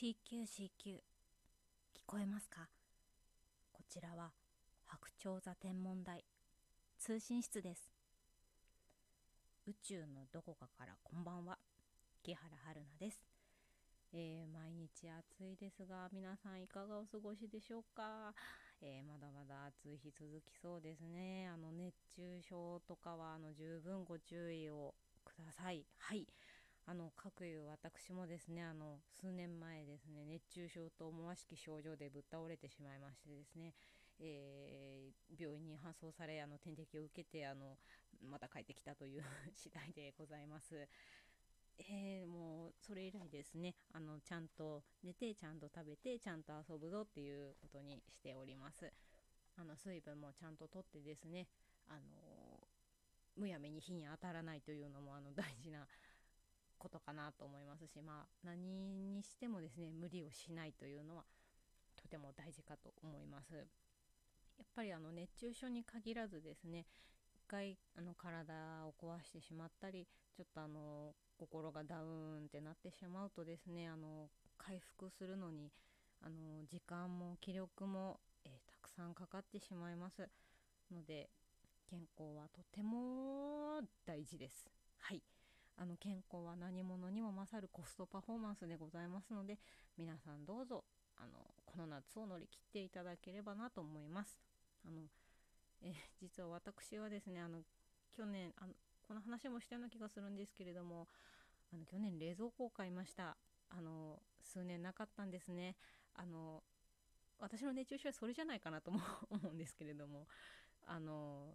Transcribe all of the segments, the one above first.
CQCQ 聞こえますか？こちらは白鳥座天文台。通信室です。宇宙のどこかからこんばんは。木原春菜です、えー、毎日暑いですが皆さんいかがお過ごしでしょうか、えー、まだまだ暑い日続きそうですね。あの熱中症とかはあの十分ご注意をください。はい。あの各いう私もですねあの数年前ですね熱中症と思わしき症状でぶっ倒れてしまいましてですね、えー、病院に搬送されあの点滴を受けてあのまた帰ってきたという 次第でございます。えー、もうそれ以来ですねあのちゃんと寝てちゃんと食べてちゃんと遊ぶぞっていうことにしておりますあの水分もちゃんととってですねあのむやみに火に当たらないというのもあの大事なことかなと思いますしまあ何にしてもですね無理をしないというのはとても大事かと思います。やっぱりあの熱中症に限らずですね一回あの体を壊してしまったりちょっとあの心がダウンってなってしまうとですねあの回復するのにあの時間も気力も、えー、たくさんかかってしまいます。ので健康はとても大事です。はい。あの健康は何者にも勝るコストパフォーマンスでございますので皆さんどうぞあのこの夏を乗り切っていただければなと思います。あのえ実は私はですねあの去年あのこの話もしたような気がするんですけれどもあの去年冷蔵庫を買いましたあの数年なかったんですねあの私の熱中症はそれじゃないかなとも思うんですけれどもあの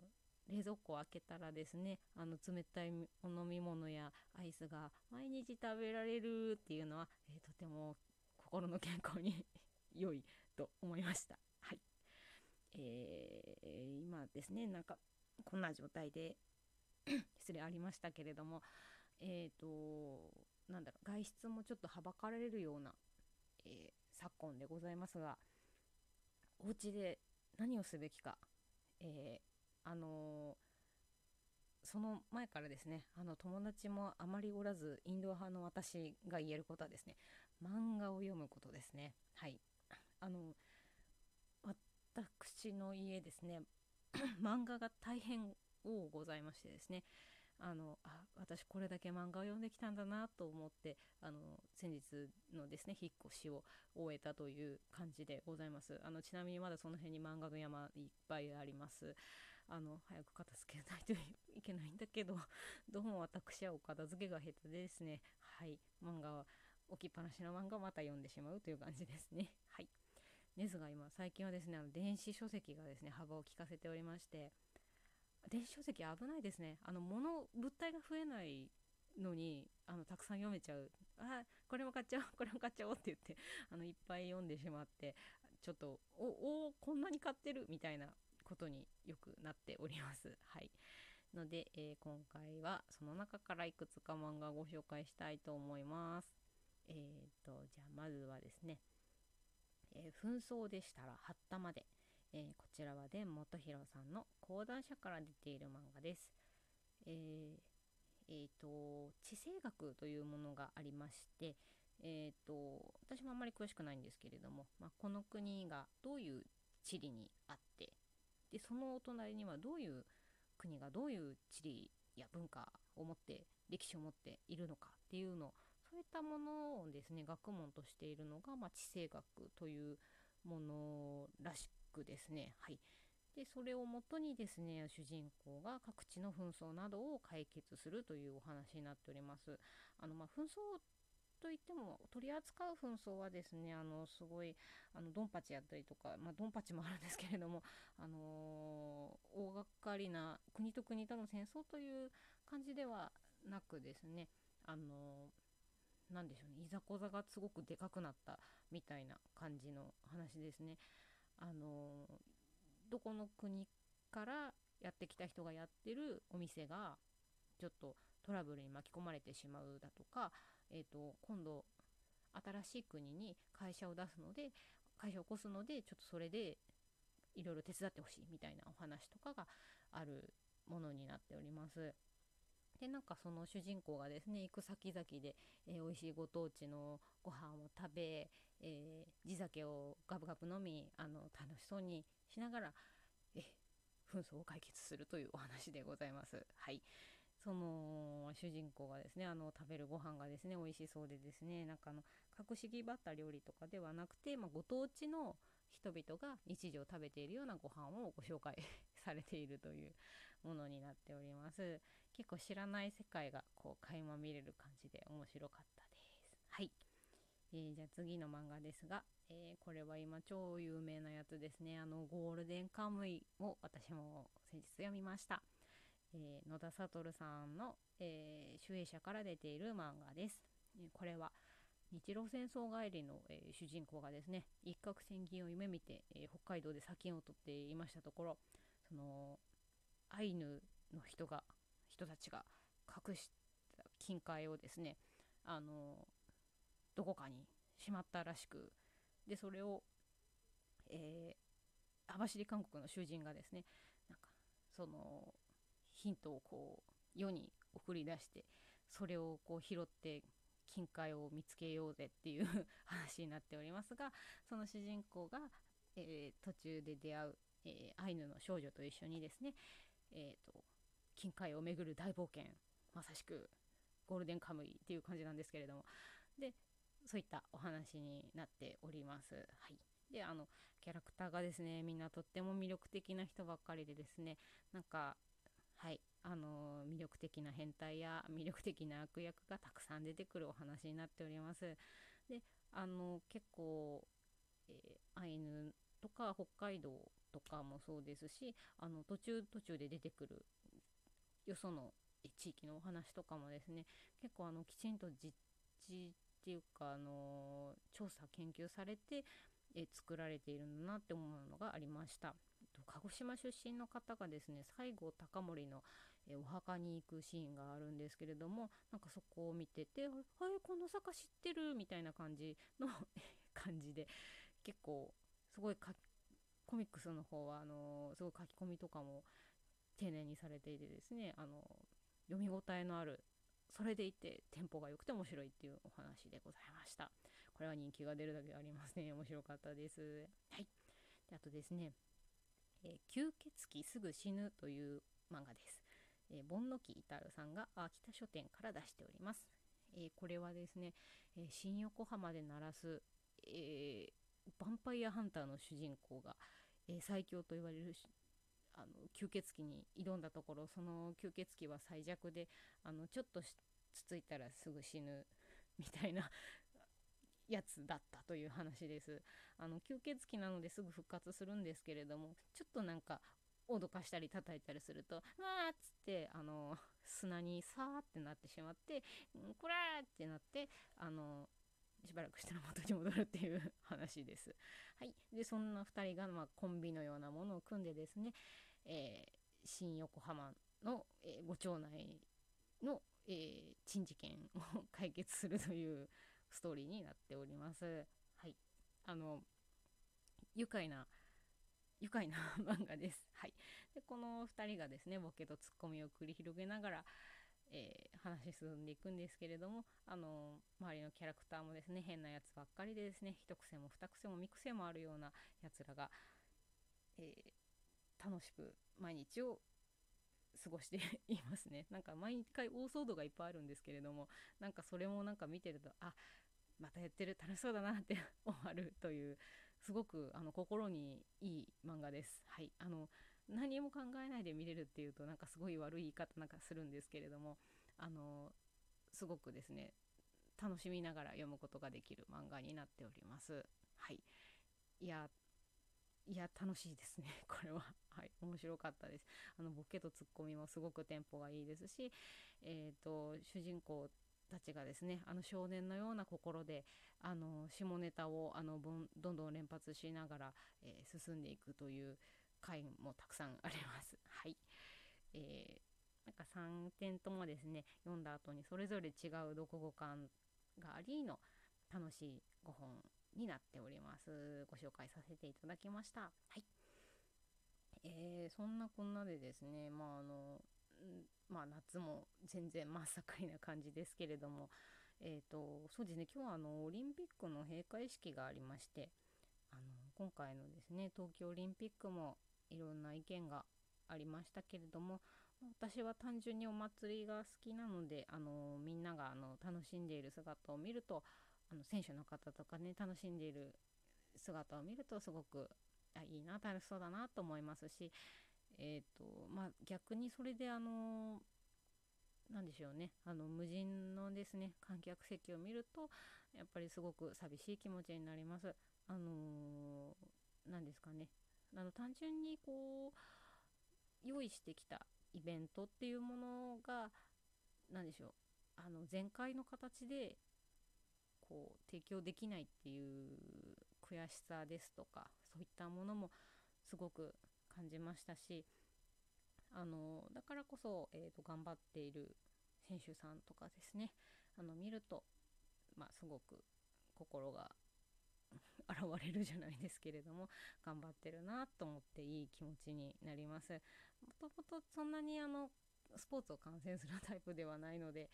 冷蔵庫を開けたらですねあの冷たいお飲み物やアイスが毎日食べられるっていうのは、えー、とても心の健康に 良いと思いました。はいえー、今ですねなんかこんな状態で 失礼ありましたけれどもえっ、ー、となんだろう外出もちょっとはばかられるような、えー、昨今でございますがお家で何をすべきか、えーあのその前からですねあの友達もあまりおらずインド派の私が言えることはですね漫画を読むことですね。はい。あの私の家ですね 漫画が大変多ございましてですねあのあ私これだけ漫画を読んできたんだなと思ってあの先日のですね引っ越しを終えたという感じでございます。あのちなみにまだその辺に漫画の山いっぱいあります。あの早く片付けないといけないんだけど どうも私はお片付けが下手でですね。はい。漫画は置きっぱなしの漫画をまた読んでしまうという感じですね。はい。ですが今最近はですねあの電子書籍がですね幅を利かせておりまして電子書籍危ないですね。あの物物体が増えないのにあのたくさん読めちゃう。あこれも買っちゃおうこれも買っちゃおうって言ってあのいっぱい読んでしまってちょっとおおこんなに買ってるみたいなことによくなっております。はい。ので、えー、今回はその中からいくつか漫画をご紹介したいと思います。えーとじゃあまずはですね、えー、紛争でしたらはったまでえ、こちらは伝元弘さんの講談社から出ている漫画です。えーえーと、地政学というものがありまして、えーと、私もあんまり詳しくないんですけれども、まあ、この国がどういう地理にあってでそのお隣にはどういう国がどういう地理や文化を持って歴史を持っているのかっていうのそういったものをですね学問としているのが、まあ、地政学というものらしクですね。はい。で、それをもとにですね、主人公が各地の紛争などを解決するというお話になっております。あの、まあ、紛争といっても取り扱う紛争はですねあのすごいあのドンパチやったりとか、まあ、ドンパチもあるんですけれども、あのー、大掛かりな国と国との戦争という感じではなくですね、あのー、なんでしょうねいざこざがすごくでかくなったみたいな感じの話ですね。あのどこの国からやってきた人がやってるお店がちょっとトラブルに巻き込まれてしまうだとか、えーと、今度新しい国に会社を出すので会社を起こすのでちょっとそれでいろいろ手伝ってほしいみたいなお話とかがあるものになっております。でなんかその主人公がですね行く先々で、えー、美味しいご当地のご飯を食べ、えー、地酒をガブガブ飲みあの楽しそうにしながら、え紛争を解決するというお話でございます。はいその主人公がですねあの食べるご飯がですね美味しそうでですねなんかあの格式ばった料理とかではなくて、まあ、ご当地の人々が日常食べているようなご飯をご紹介 されているというものになっております。結構知らない世界がこう垣間見れる感じで面白かったです。はい、えー、じゃあ次の漫画ですが、えー、これは今超有名なやつですね。あのゴールデンカムイを私も先日読みました。えー、野田悟さんの、えー、主演者から出ている漫画です。えこれは日露戦争帰りの、え主人公がですね一攫千金を夢見て、え北海道で砂金を取っていましたところそのアイヌの人が人たちが隠した金塊をですねあのどこかにしまったらしくでそれを、えー、網走韓国の囚人がですねなんかそのヒントをこう世に送り出してそれをこう拾って金塊を見つけようぜっていう 話になっておりますがその主人公が、えー、途中で出会う、えー、アイヌの少女と一緒にですね、えーと、金塊を巡る大冒険まさしくゴールデンカムイっていう感じなんですけれどもでそういったお話になっております。はい、であのキャラクターがですねみんなとっても魅力的な人ばっかりでですねなんかはいあの魅力的な変態や魅力的な悪役がたくさん出てくるお話になっております。であの結構、えー、アイヌとか北海道とかもそうですしあの途中途中で出てくるよその地域のお話とかもですね結構あのきちんと実地っていうかあの調査研究されてえ作られているんだなって思うのがありました。鹿児島出身の方がですね西郷隆盛の、えお墓に行くシーンがあるんですけれどもなんかそこを見てて「はいこの坂知ってる」みたいな感じの 感じで結構すごいコミックスの方はあのすごい書き込みとかも丁寧にされていてですねあの読み応えのあるそれでいてテンポが良くて面白いっていうお話でございました。これは人気が出るだけありますね。面白かったです。はい。であとですねえー、吸血鬼すぐ死ぬという漫画です。えー、盆の木至さんが秋田書店から出しております。えー、これはですね、え新横浜で鳴らす、えヴァンパイアハンターの主人公が、え最強と言われるあの吸血鬼に挑んだところその吸血鬼は最弱であのちょっとつついたらすぐ死ぬみたいなやつだったという話です。あの吸血鬼なのですぐ復活するんですけれどもちょっとなんか脅かしたり叩いたりすると「わー!」っつってあの砂にさーってなってしまって「こら!」ってなってあのしばらくしたら元に戻るっていう話です。はい、でそんな2人が、まあ、コンビのようなものを組んでですね、えー、新横浜の、えー、ご町内の、えー、珍事件を解決するというストーリーになっております。はい。あの、愉快な、愉快な 漫画です。はい。で、この2人がですね、ボケとツッコミを繰り広げながら、えー、話進んでいくんですけれども、あの周りのキャラクターもですね、変なやつばっかりでですね、一癖も二癖も三癖もあるようなやつらが、えー、楽しく毎日を過ごして いますね。なんか毎回大騒動がいっぱいあるんですけれども、なんかそれもなんか見てると、あ、またやってる楽しそうだなって 思わるというすごくあの心にいい漫画です。はい。あの何も考えないで見れるっていうとなんかすごい悪い言い方なんかするんですけれどもあのすごくですね楽しみながら読むことができる漫画になっております。はい。いやいや楽しいですね これは。はい。面白かったです。あのボケとツッコミもすごくテンポがいいですしえっ、ー、と主人公たちがですねあの少年のような心であの下ネタをあのどんどん連発しながら、えー、進んでいくという回もたくさんあります。はい、えー、なんか3点ともですね読んだ後にそれぞれ違う読後感がありの楽しい5本になっております。ご紹介させていただきました。はい。えー、そんなこんなでですね、まああのまあ夏も全然真っ盛りな感じですけれどもえっ、ー、とそうですね今日はあのオリンピックの閉会式がありましてあの今回のですね東京オリンピックもいろんな意見がありましたけれども私は単純にお祭りが好きなのであのみんながあの楽しんでいる姿を見るとあの選手の方とかね楽しんでいる姿を見るとすごくあいいな楽しそうだなと思いますし、えーとまあ、逆にそれであのなんでしょうね。あの無人のですね観客席を見るとやっぱりすごく寂しい気持ちになります。あのー、ですかね。あの単純にこう用意してきたイベントっていうものが何でしょう。あの前回の形でこう提供できないっていう悔しさですとかそういったものもすごく感じましたしあのだからこそ、えーと、頑張っている選手さんとかですね。あの見ると、まあ、すごく心が 現れるじゃないですけれども頑張ってるなと思っていい気持ちになります。もともとそんなにあのスポーツを観戦するタイプではないので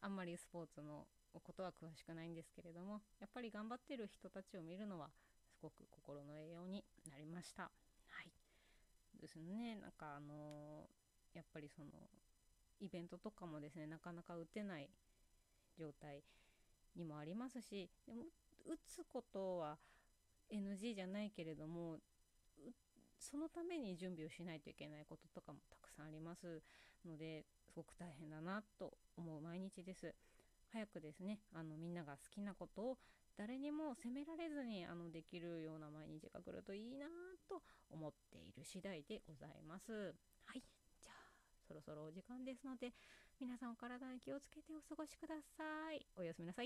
あんまりスポーツのことは詳しくないんですけれどもやっぱり頑張ってる人たちを見るのはすごく心の栄養になりました。ですねなんかあの、やっぱりそのイベントとかもですねなかなか打てない状態にもありますしでも打つことは NG じゃないけれどもそのために準備をしないといけないこととかもたくさんありますのですごく大変だなと思う毎日です。早くですねあのみんなが好きなことを誰にも責められずにあのできるような毎日が来るといいなと思っている次第でございます。はいじゃあそろそろお時間ですので皆さんお体に気をつけてお過ごしください。おやすみなさい。